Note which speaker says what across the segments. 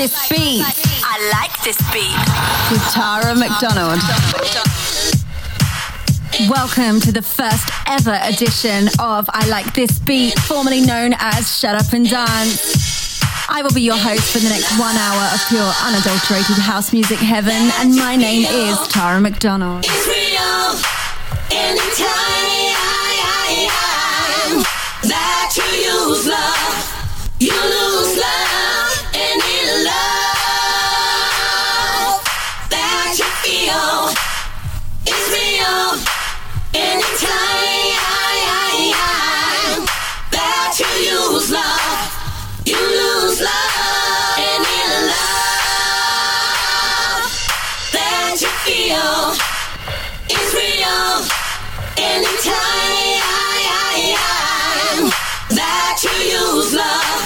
Speaker 1: this beat.
Speaker 2: I like this beat.
Speaker 1: With Tara McDonald. Welcome to the first ever edition of I Like This Beat, formerly known as Shut Up and Dance. I will be your host for the next one hour of pure unadulterated house music heaven, and my name is Tara McDonald.
Speaker 3: that you use love, you lose Anytime I that you use love, you lose love, any love. That you feel is real. Any time. That you use love,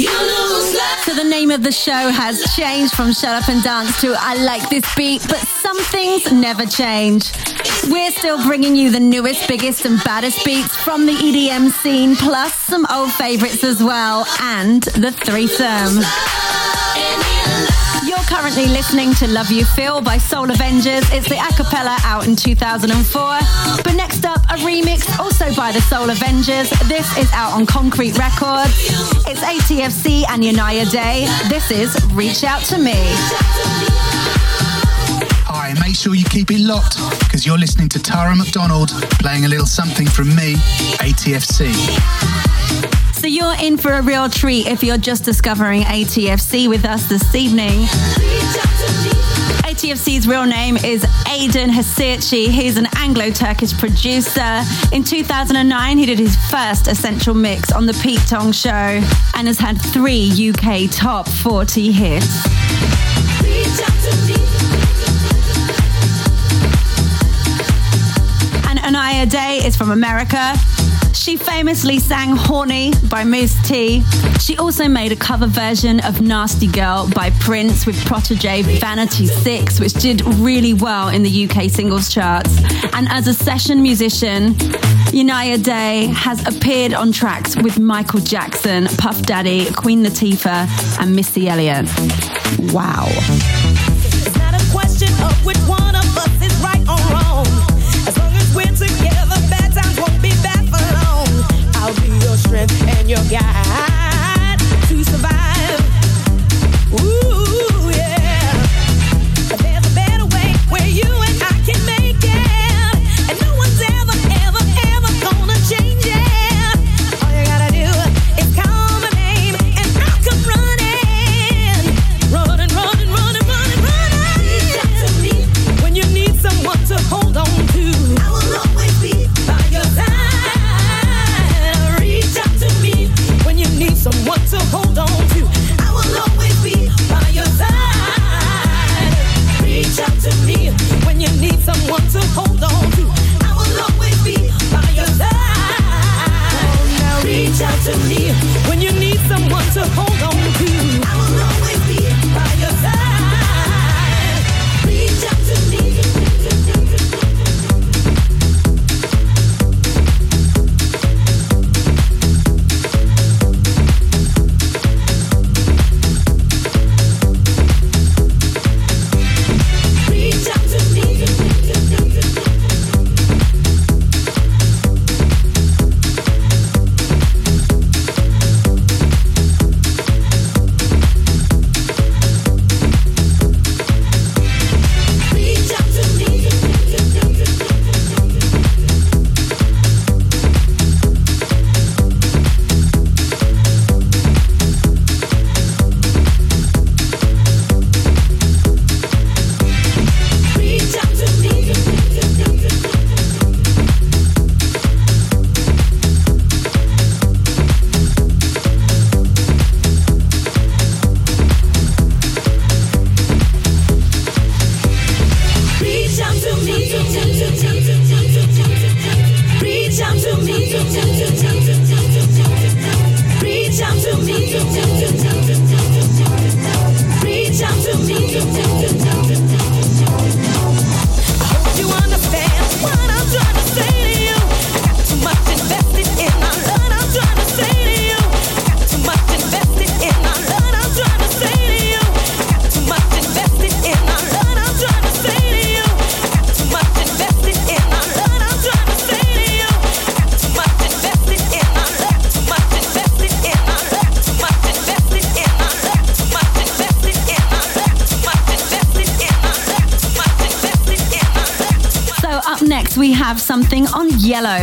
Speaker 1: So the name of the show has changed from Shut Up and Dance to I Like This Beat, but some things never change. We're still bringing you the newest, biggest, and baddest beats from the EDM scene, plus some old favorites as well, and the threesome. Currently listening to Love You Feel by Soul Avengers. It's the a acapella out in 2004. But next up, a remix also by the Soul Avengers. This is out on Concrete Records. It's ATFC and Inaya Day. This is Reach Out to Me.
Speaker 4: Hi, make sure you keep it locked because you're listening to Tara McDonald playing a little something from me, ATFC.
Speaker 1: So you're in for a real treat if you're just discovering ATFC with us this evening. ATFC's real name is Aydin Hasirci. He's an Anglo-Turkish producer. In 2009, he did his first Essential Mix on the Pete Tong Show and has had three UK top 40 hits. And Inaya Day is from America. She famously sang Horny by Mousse T. She also made a cover version of Nasty Girl by Prince with Protege Vanity 6, which did really well in the UK singles charts. And as a session musician, Inaya Day has appeared on tracks with Michael Jackson, Puff Daddy, Queen Latifah, and Missy Elliott. Wow.
Speaker 5: Your guide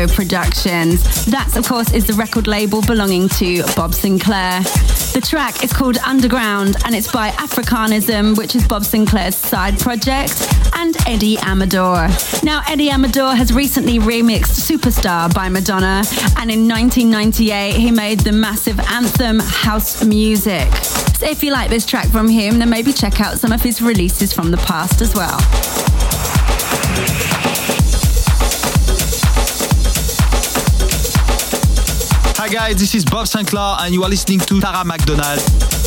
Speaker 1: Productions. That, of course, is the record label belonging to Bob Sinclar. The track is called Underground and it's by Africanism, which is Bob Sinclar's side project, and Eddie Amador. Now, Eddie Amador has recently remixed Superstar by Madonna, and in 1998 he made the massive anthem House Music. So if you like this track from him, then maybe check out some of his releases from the past as well.
Speaker 6: Guys, this is Bob Sinclar and you are listening to Tara McDonald.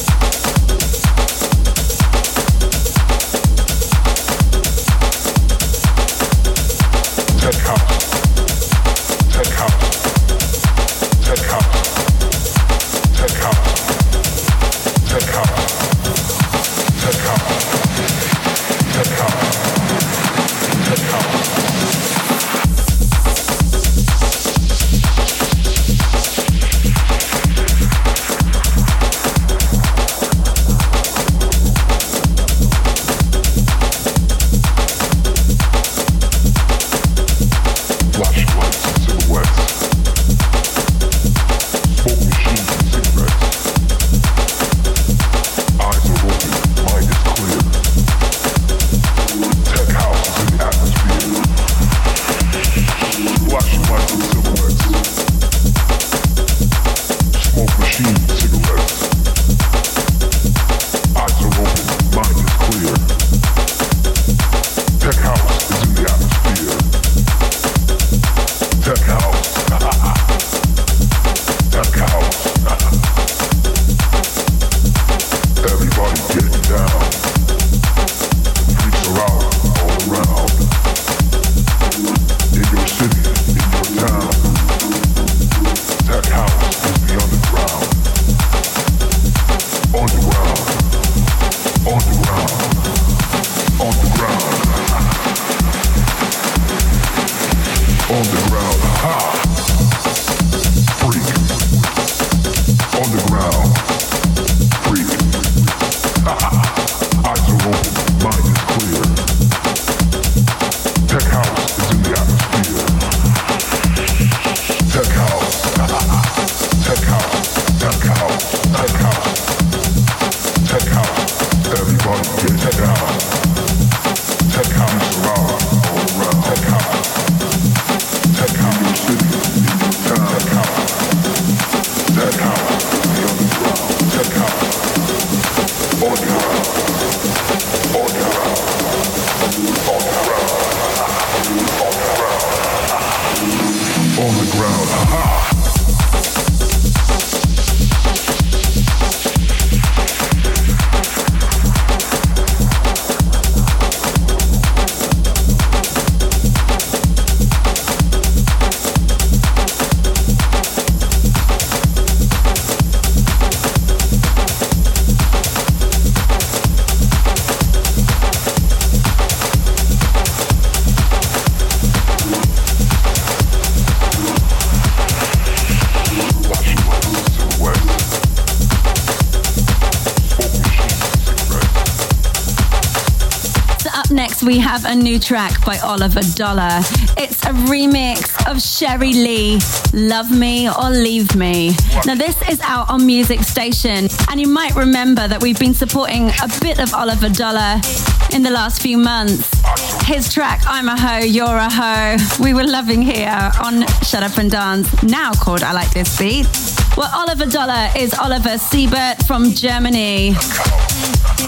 Speaker 1: Have a new track by Oliver Dollar. It's a remix of Sherry Lee, Love Me or Leave Me. Now, this is out on Music Station, and you might remember that we've been supporting a bit of Oliver Dollar in the last few months. His track, I'm a Ho, You're a Ho, we were loving here on Shut Up and Dance, now called I Like This Beat. Well, Oliver Dollar is Oliver Siebert from Germany.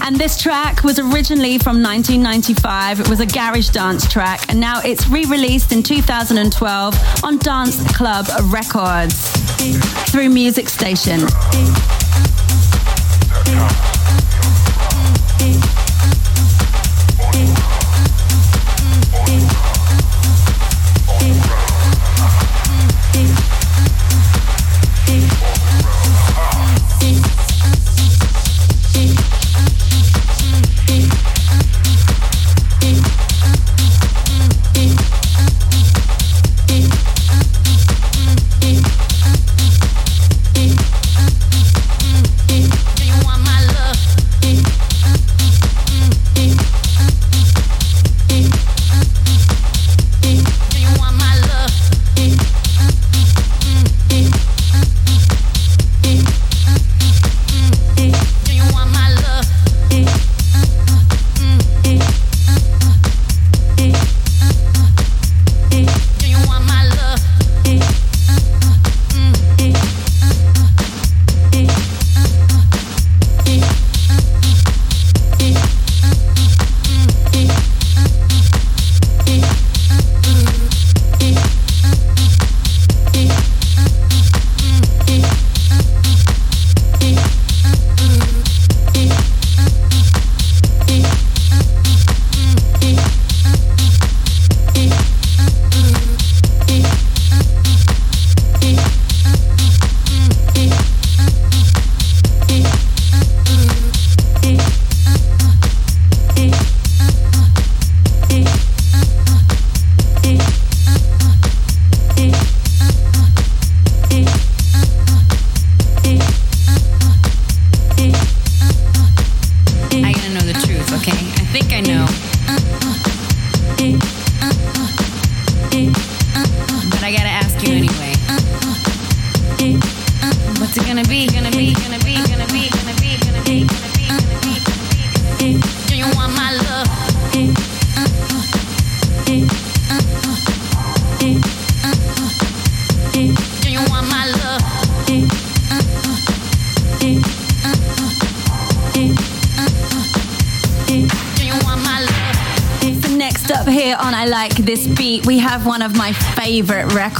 Speaker 1: And this track was originally from 1995. It was a garage dance track, and now it's re released in 2012 on Dance Club Records through Music Station.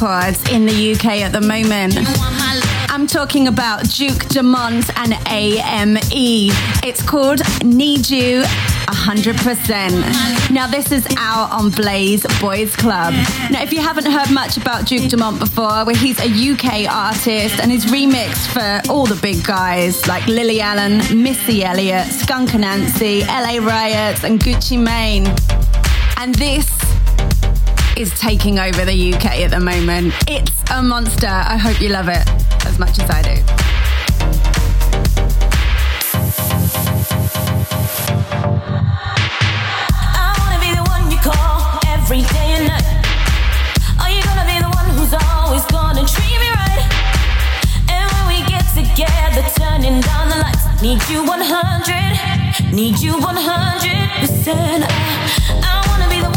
Speaker 1: Records in the UK at the moment. I'm talking about Duke Dumont and AME. It's called Need You 100%. Now, this is out on Blaze Boys Club. Now, if you haven't heard much about Duke Dumont before, well, he's a UK artist and he's remixed for all the big guys like Lily Allen, Missy Elliott, Skunk Anansie, LA Riots, and Gucci Mane. And this is taking over the UK at the moment. It's a monster. I hope you love it as much as I do.
Speaker 3: I wanna be the one you call every day and night. Are you gonna be the one who's always gonna treat me right? And when we get together, turning down the lights, need you 100, need you 100 percent. I wanna be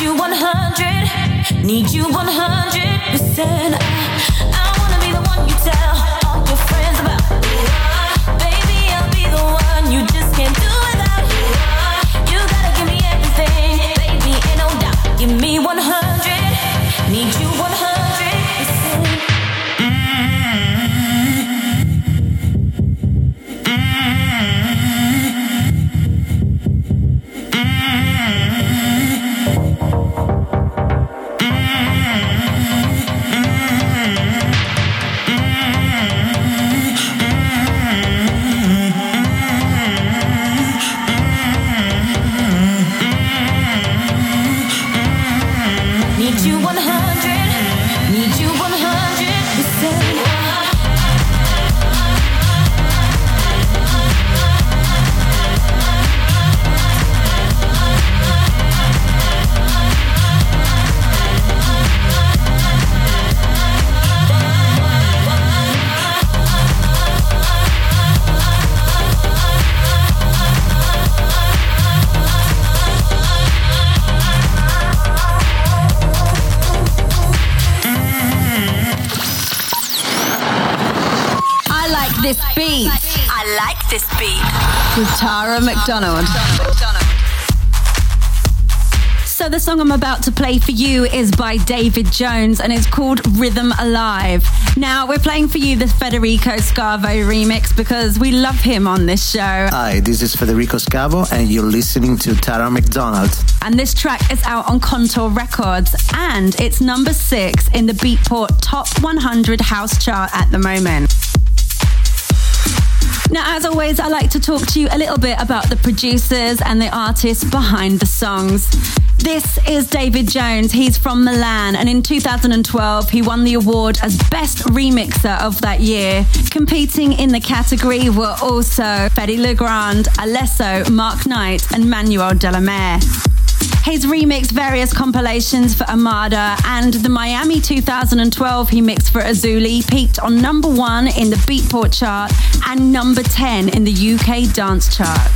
Speaker 3: you 100, need you 100 percent. I
Speaker 1: McDonald. So the song I'm about to play for you is by David Jones and it's called Rhythm Alive. Now we're playing for you the Federico Scavo remix because we love him on this show.
Speaker 7: Hi, this is Federico Scavo, and you're listening to Tara McDonald.
Speaker 1: And this track is out on Contour Records and it's number six in the Beatport Top 100 House Chart at the moment. Now, as always, I like to talk to you a little bit about the producers and the artists behind the songs. This is David Jones. He's from Milan, and in 2012, he won the award as Best Remixer of that year. Competing in the category were also Fedde Le Grand, Alesso, Mark Knight, and Manuel De La Mare. He's remixed various compilations for Amada and the Miami 2012 he mixed for Azuli peaked on number one in the Beatport chart and number 10 in the UK dance chart.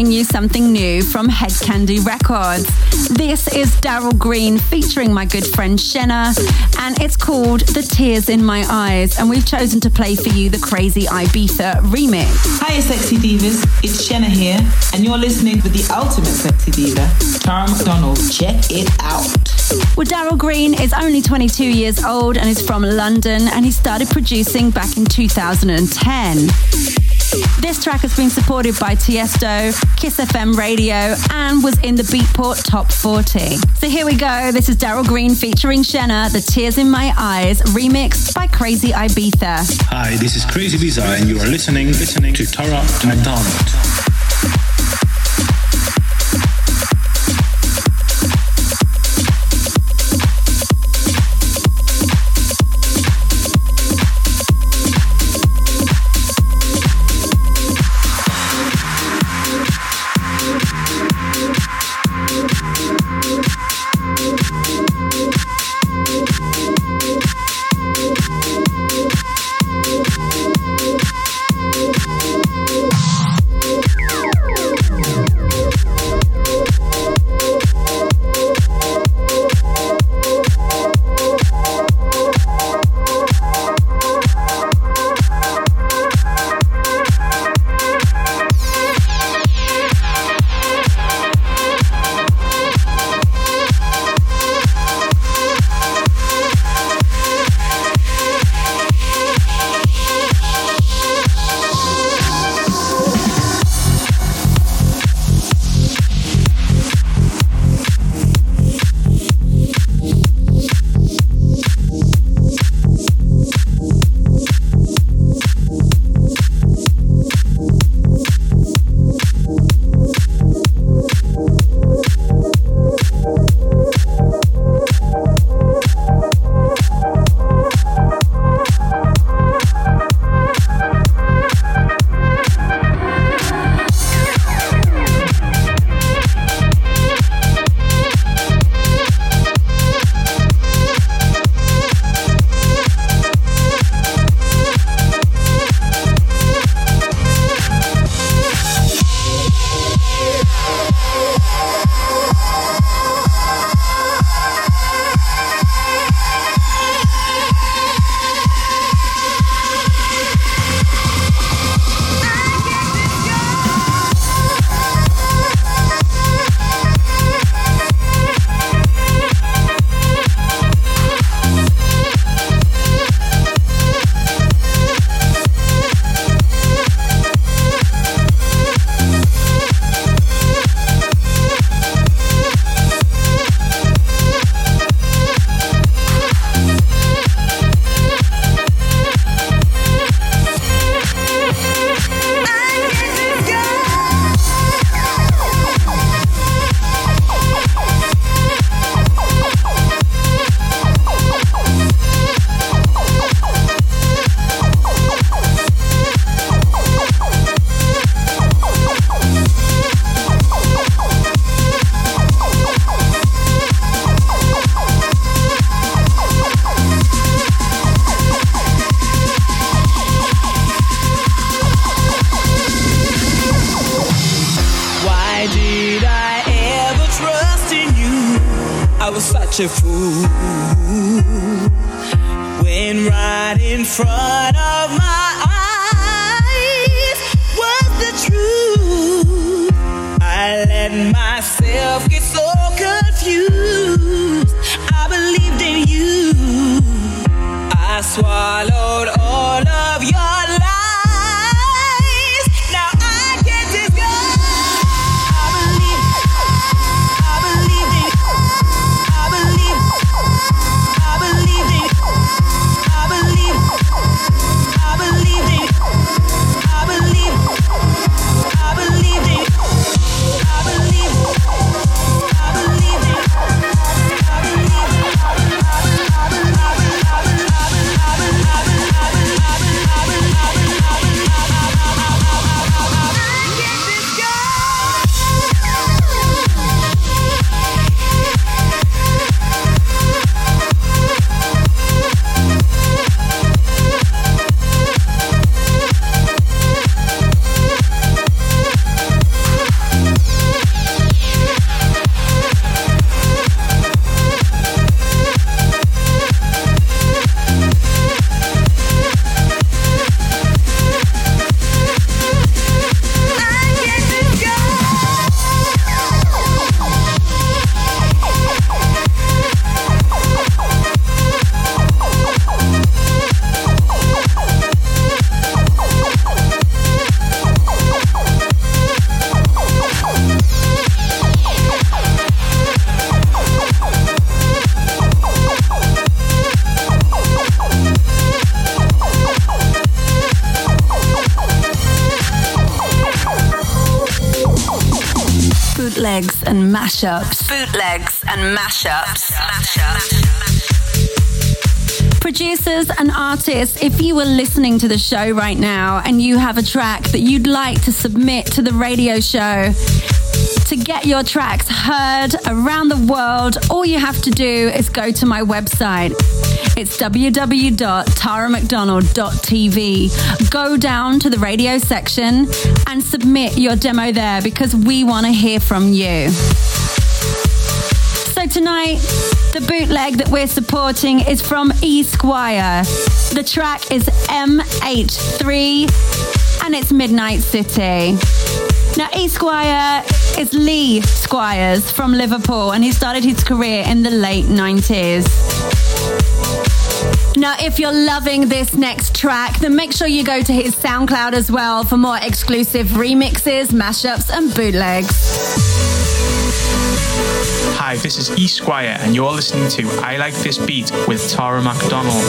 Speaker 1: Playing you something new from Hed Kandi Records. This is Daryl Green featuring my good friend Shena, and it's called The Tears in My Eyes. And we've chosen to play for you the Crazy Ibiza remix.
Speaker 8: Hiya, sexy divas. It's Shena here, and you're listening to the ultimate sexy diva, Tara McDonald. Check it out.
Speaker 1: Well, Daryl Green is only 22 years old and is from London, and he started producing back in 2010. This track has been supported by Tiesto, Kiss FM Radio, and was in the Beatport Top 40. So here we go. This is Daryl Green featuring Shena, The Tears in My Eyes, remixed by Crazy Ibiza.
Speaker 5: Hi, this is Crazy Ibiza, and you are listening, listening to Tara McDonald.
Speaker 1: Mashups.
Speaker 9: Bootlegs and mashups. Mashups.
Speaker 1: Producers and artists, if you were listening to the show right now and you have a track that you'd like to submit to the radio show, to get your tracks heard around the world, all you have to do is go to my website. It's www.taramcdonald.tv. Go down to the radio section and submit your demo there because we want to hear from you. Tonight, the bootleg that we're supporting is from E Squire. The track is M83 and it's Midnight City. Now, E Squire is Lee Squires from Liverpool and he started his career in the late 90s. Now, if you're loving this next track, then make sure you go to his SoundCloud as well for more exclusive remixes, mashups, and bootlegs.
Speaker 10: Hi, this is E Squire, and you're listening to I Like This Beat with Tara McDonald.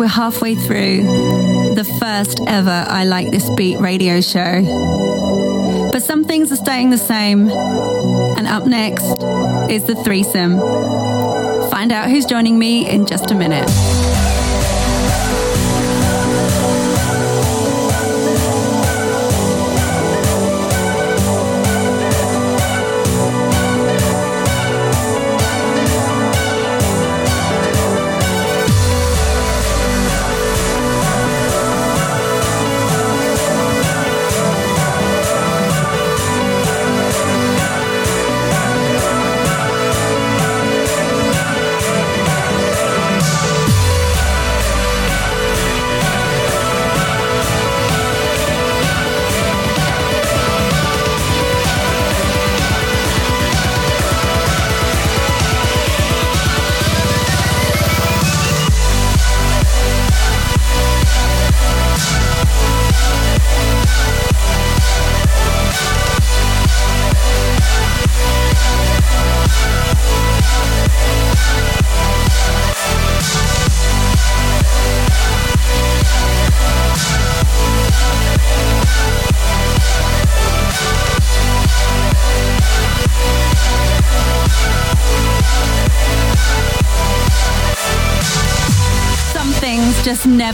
Speaker 1: We're halfway through the first ever I Like This Beat radio show. But some things are staying the same. And up next is the threesome. Find out who's joining me in just a minute.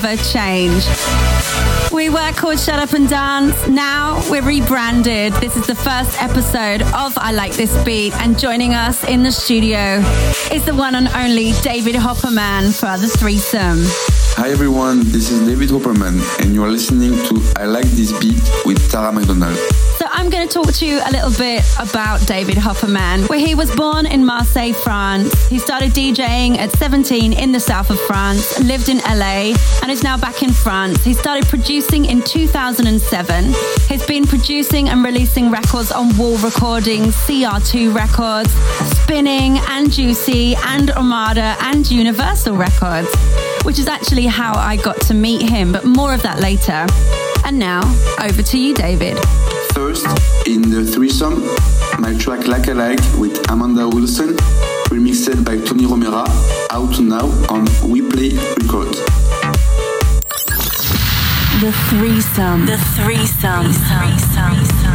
Speaker 1: Never change. We were called Shut Up and Dance. Now we're rebranded. This is the first episode of I Like This Beat, and joining us in the studio is the one and only David Hopperman for the threesome.
Speaker 11: Hi everyone, this is David Hopperman, and you are listening to I Like This Beat with Tara McDonald.
Speaker 1: I'm going to talk to you a little bit about David Hopperman, where he was born in Marseille, France. He started DJing at 17 in the south of France, lived in LA, and is now back in France. He started producing in 2007. He's been producing and releasing records on Wall Recordings, CR2 Records, Spinnin', and Juicy, and Armada, and Universal Records, which is actually how I got to meet him, but more of that later. And now, over to you, David.
Speaker 11: First, in the threesome, my track Like I Like with Amanda Wilson, remixed by Tony Romera, out now on We Play Records.
Speaker 1: The threesome.
Speaker 9: The threesome. threesome.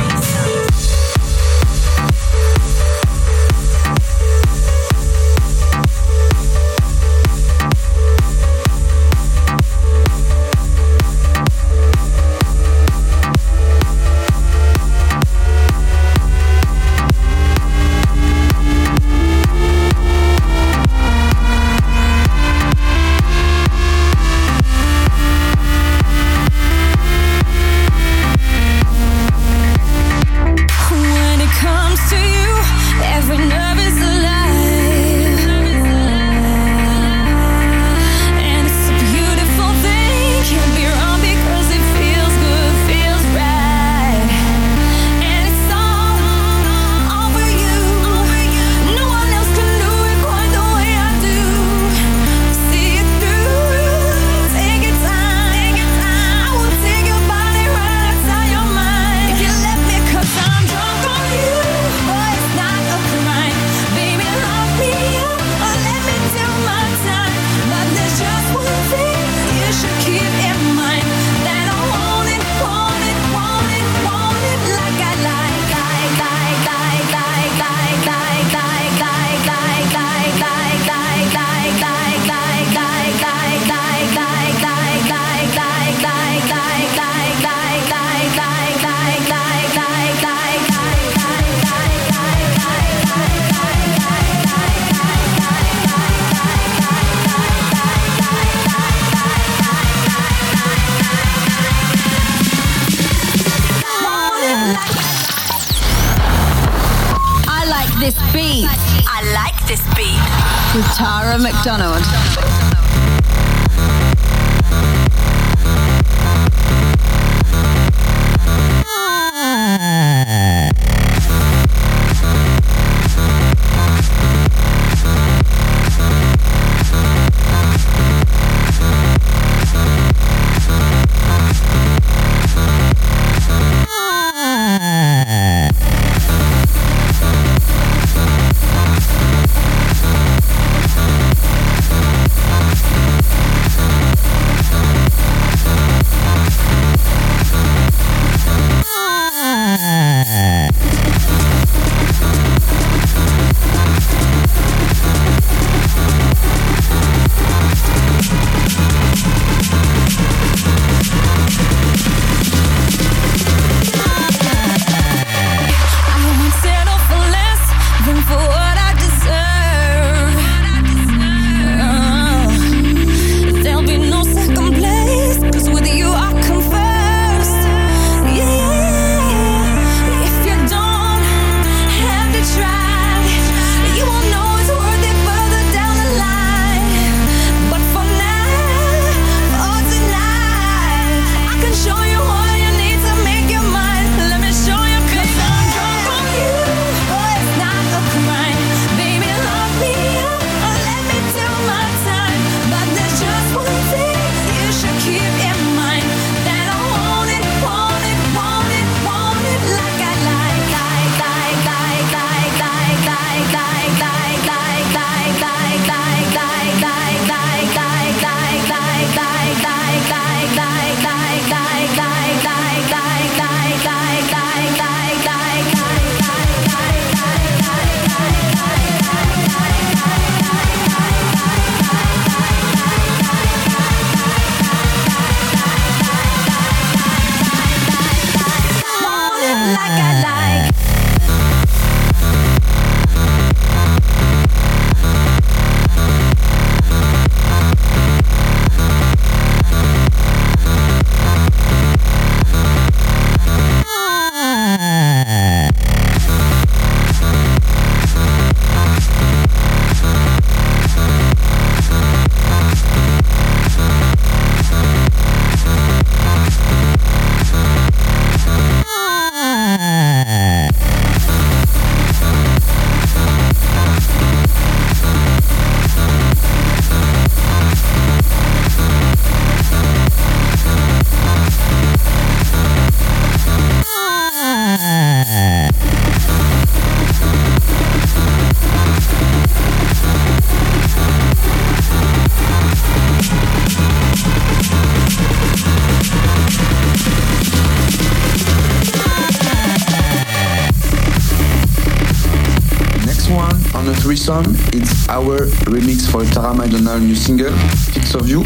Speaker 2: It's
Speaker 11: our remix for Tara McDonald new single, Fix of You,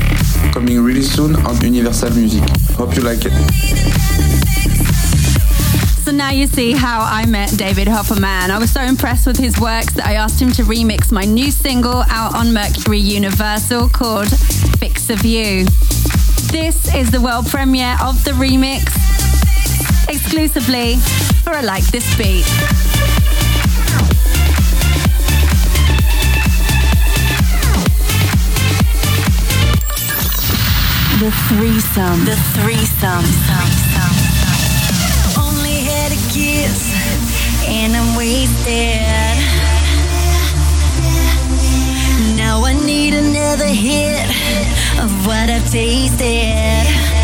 Speaker 11: coming really soon on Universal Music. Hope you like it.
Speaker 1: So now you see how I met David Hopperman. I was so impressed with his works that I asked him to remix my new single out on Mercury Universal called Fix of You. This is the world premiere of the remix exclusively for I Like This Beat. The threesome.
Speaker 9: The threesome.
Speaker 2: Only had a kiss and I'm wasted. Now I need another hit of what I've tasted.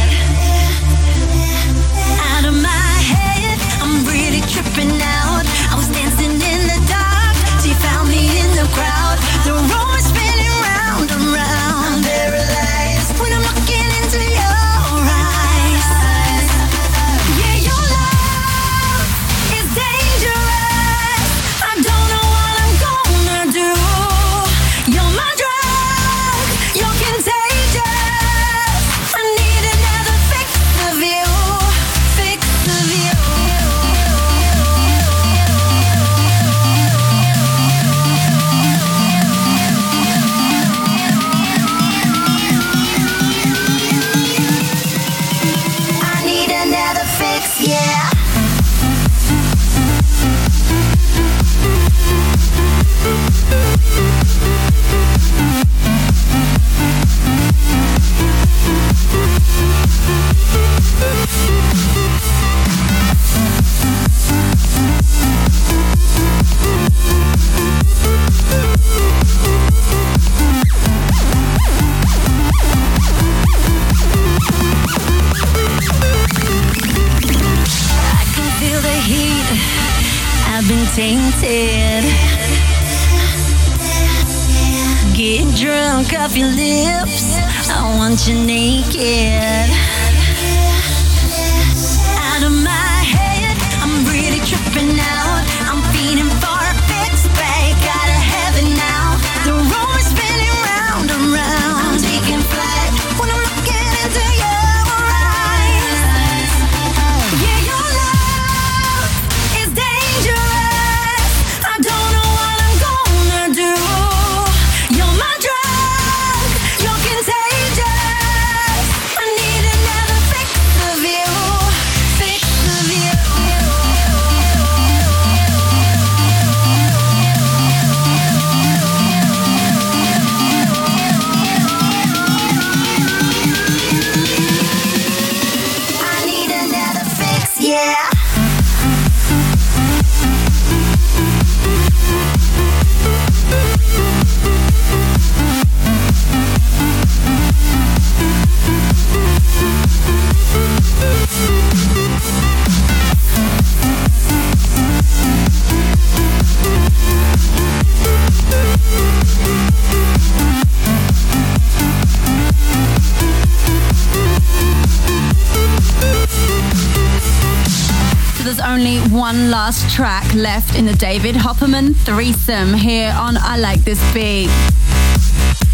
Speaker 1: Last track left in the David Hopperman threesome here on I Like This Beat.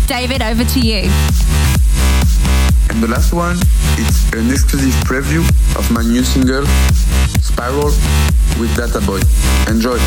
Speaker 1: David, over to you.
Speaker 11: And the last one, it's an exclusive preview of my new single, Spiral, with Data Boy. Enjoy.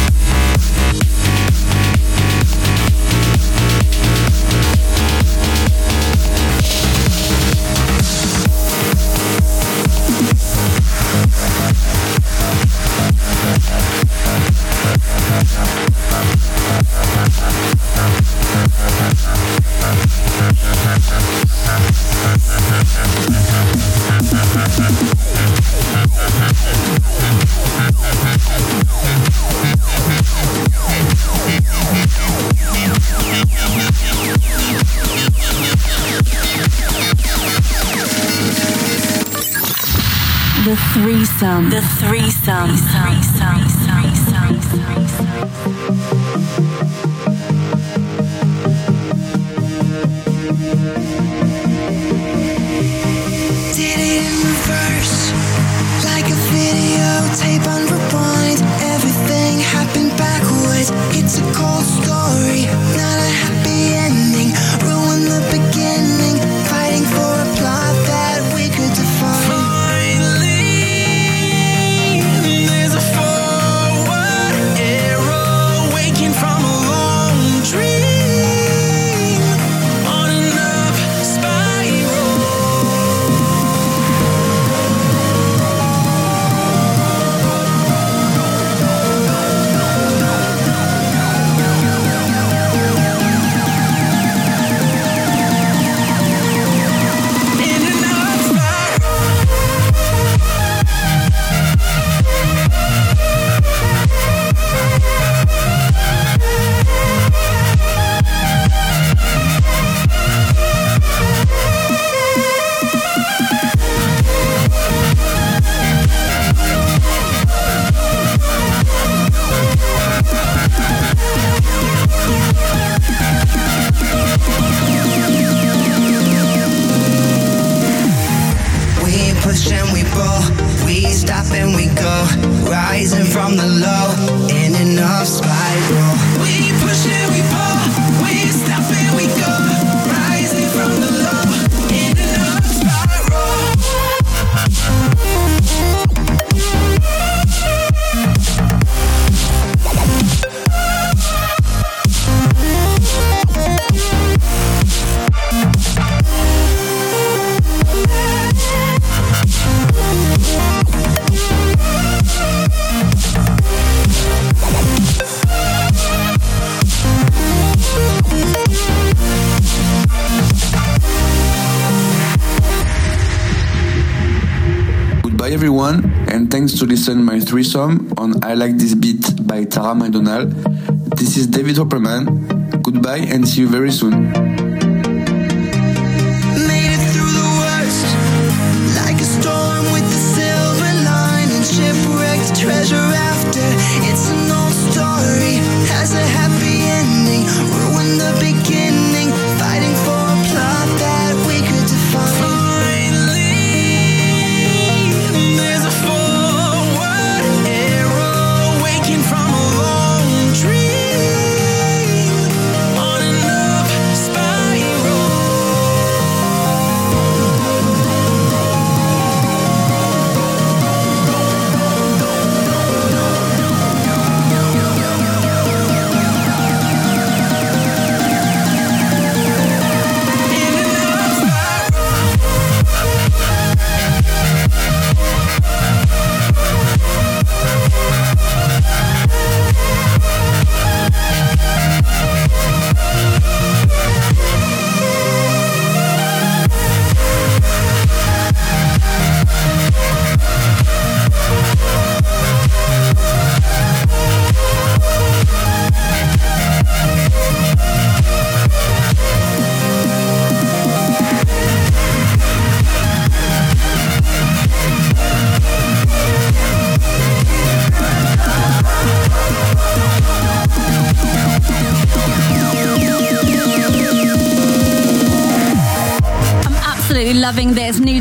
Speaker 1: The threesome.
Speaker 9: The threesome.
Speaker 2: Did
Speaker 11: listen my threesome on I Like This Beat by Tara McDonald. This is David Hopperman. Goodbye and see you very soon.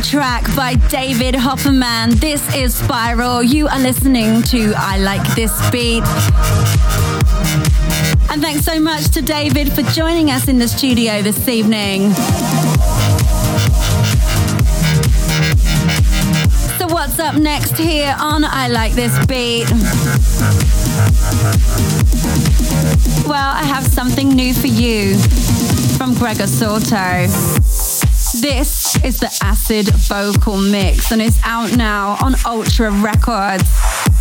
Speaker 1: Track by David Hopperman. This is Spiral. You are listening to I Like This Beat. And thanks so much to David for joining us in the studio this evening. So, what's up next here on I Like This Beat? Well, I have something new for you from Gregor Salto. This is the Acid Vocal Mix and it's out now on Ultra Records.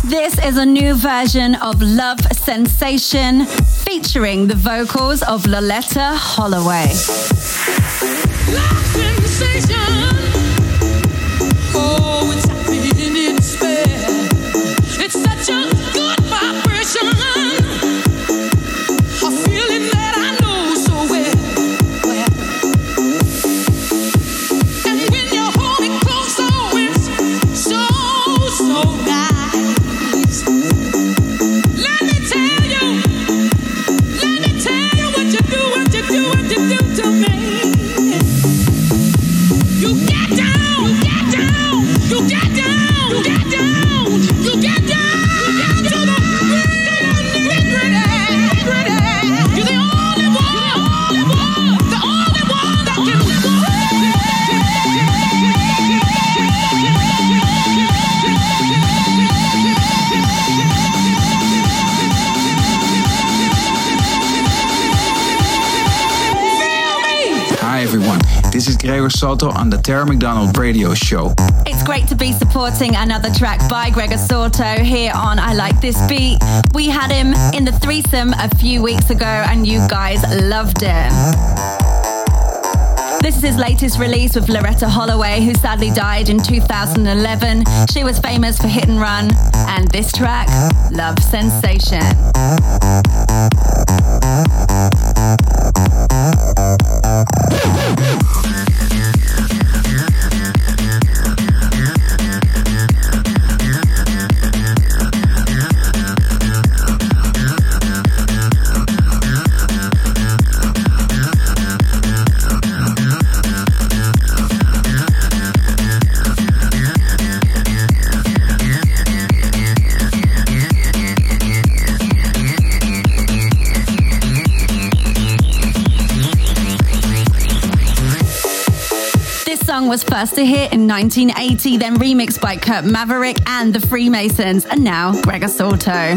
Speaker 1: This is a new version of Love Sensation featuring the vocals of Loleatta Holloway.
Speaker 12: Salto on the Tara McDonald Radio Show.
Speaker 1: It's great to be supporting another track by Gregor Salto here on I Like This Beat. We had him in the threesome a few weeks ago and you guys loved it. This is his latest release with Loleatta Holloway, who sadly died in 2011. She was famous for Hit and Run, and this track, Love Sensation. First a hit in 1980, then remixed by Kurd Maverick and the Freemasons, and now Gregor Salto.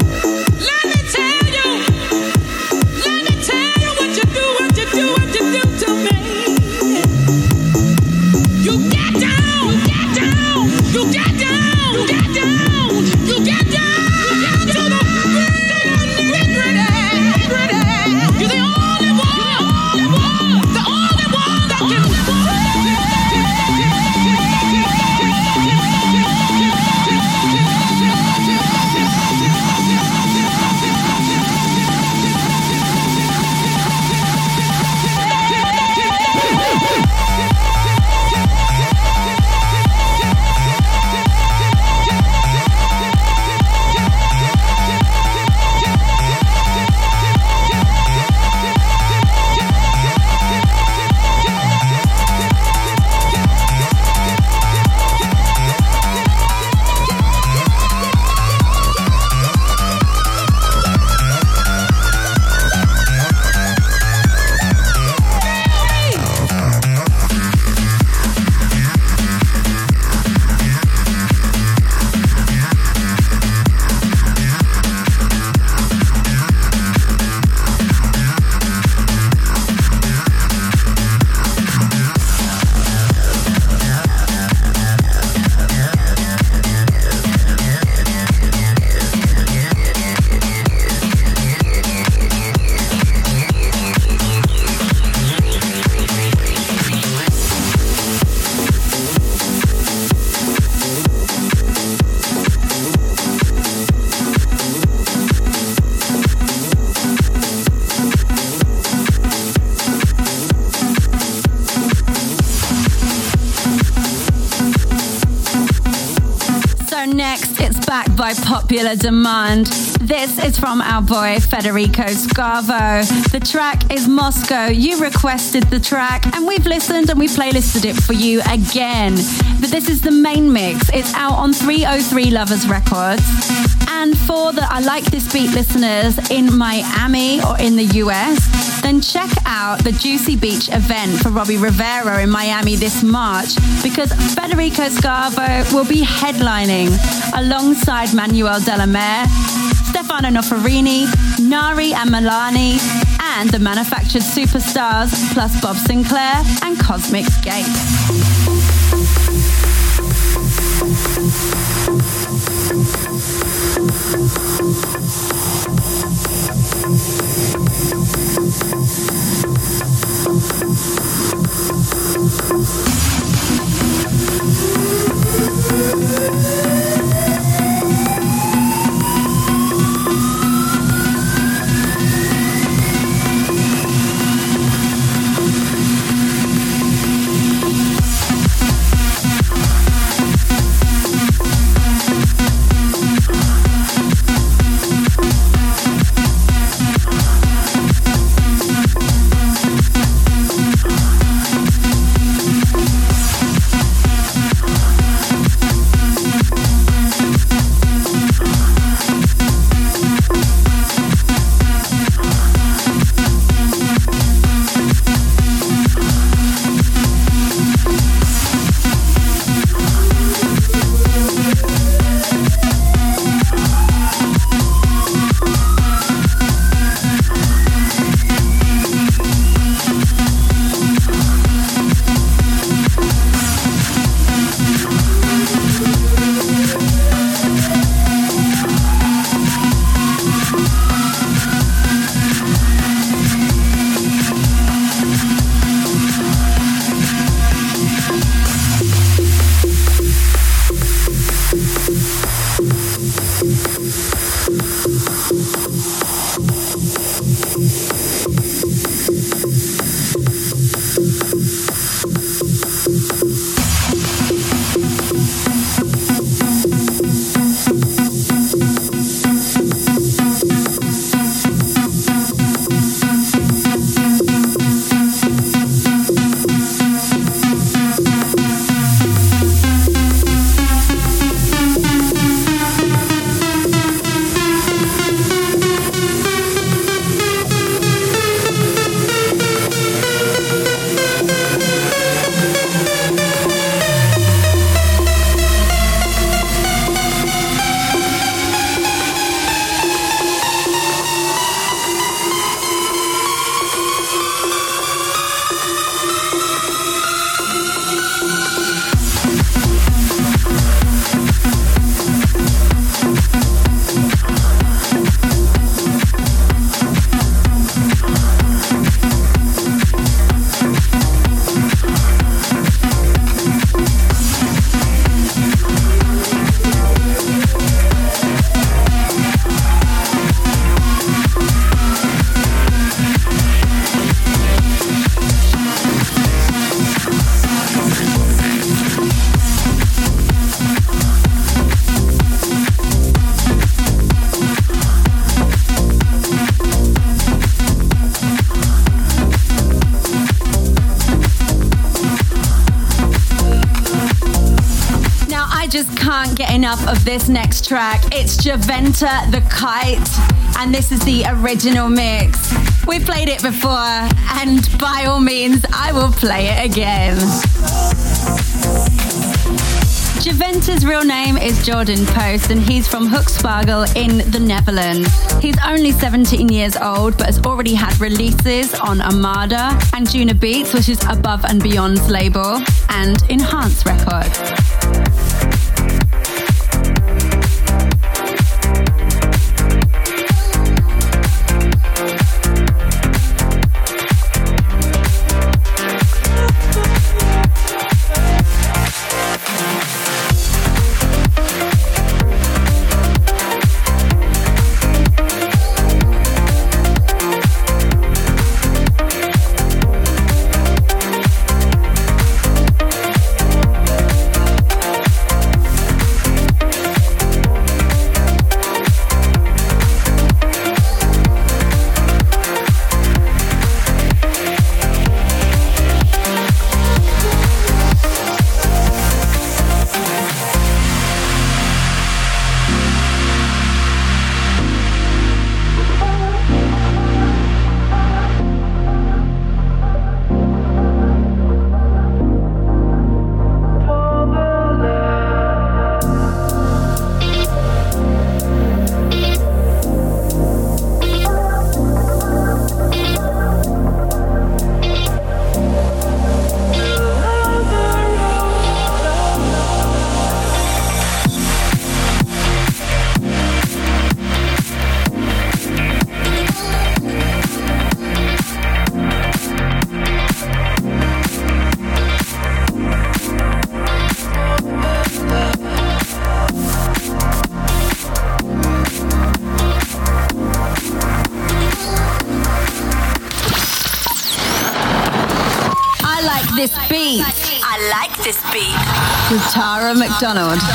Speaker 1: Popular demand. This is from our boy Federico Scavo. The track is Moscow. You requested the track, and we've listened and we playlisted it for you again. But this is the main mix. It's out on 303 Lovers Records. And for the I Like This Beat listeners in Miami or in the US, then check out the Juicy Beach event for Robbie Rivera in Miami this March because Federico Scavo will be headlining alongside Manuel De La Mare, Stefano Noferini, Nari and Milani, and the manufactured superstars, plus Bob Sinclar and Cosmic Gate. This next track. It's Javenta the Kite, and this is the original mix. We played it before, and by all means, I will play it again. Javenta's real name is Jordan Post, and he's from Hoekspargel in the Netherlands. He's only 17 years old, but has already had releases on Armada and Anjunabeats, which is Above and Beyond's label, and Enhance Records. Tara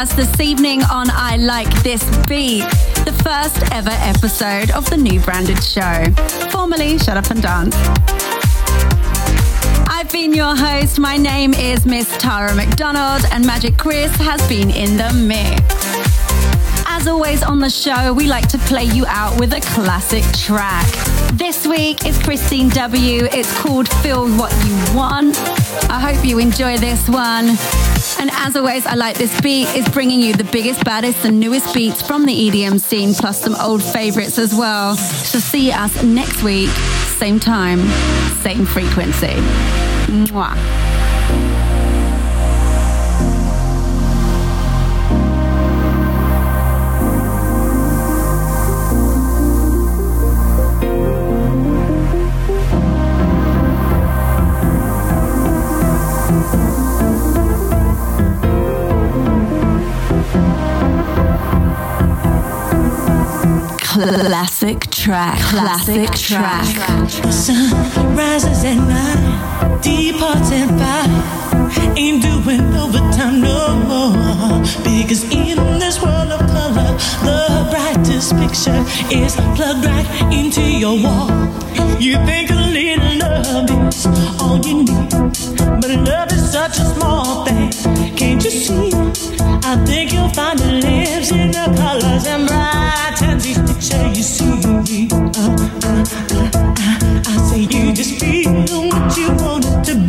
Speaker 1: us this evening on I Like This Beat, the first ever episode of the new branded show, formerly Shut Up and Dance. I've been your host. My name is Miss Tara McDonald, and Magic Chris has been in the mix. As always on the show, we like to play you out with a classic track. This week is Kristine W. It's called Feel What You Want. I hope you enjoy this one. And as always, I like this beat is bringing you the biggest, baddest, and newest beats from the EDM scene, plus some old favorites as well. So see us next week, same time, same frequency. Mwah. Classic track. Classic track.
Speaker 5: Sun rises at night, departs at five. Ain't doing overtime no more. Because in this world of color, the brightest picture is plugged right into your wall. You think a little love is all you need, but love is such a small thing. Can't you see? I think you'll find it lives in the colors and picture you see. Uh, uh, uh, I say you just feel what you want to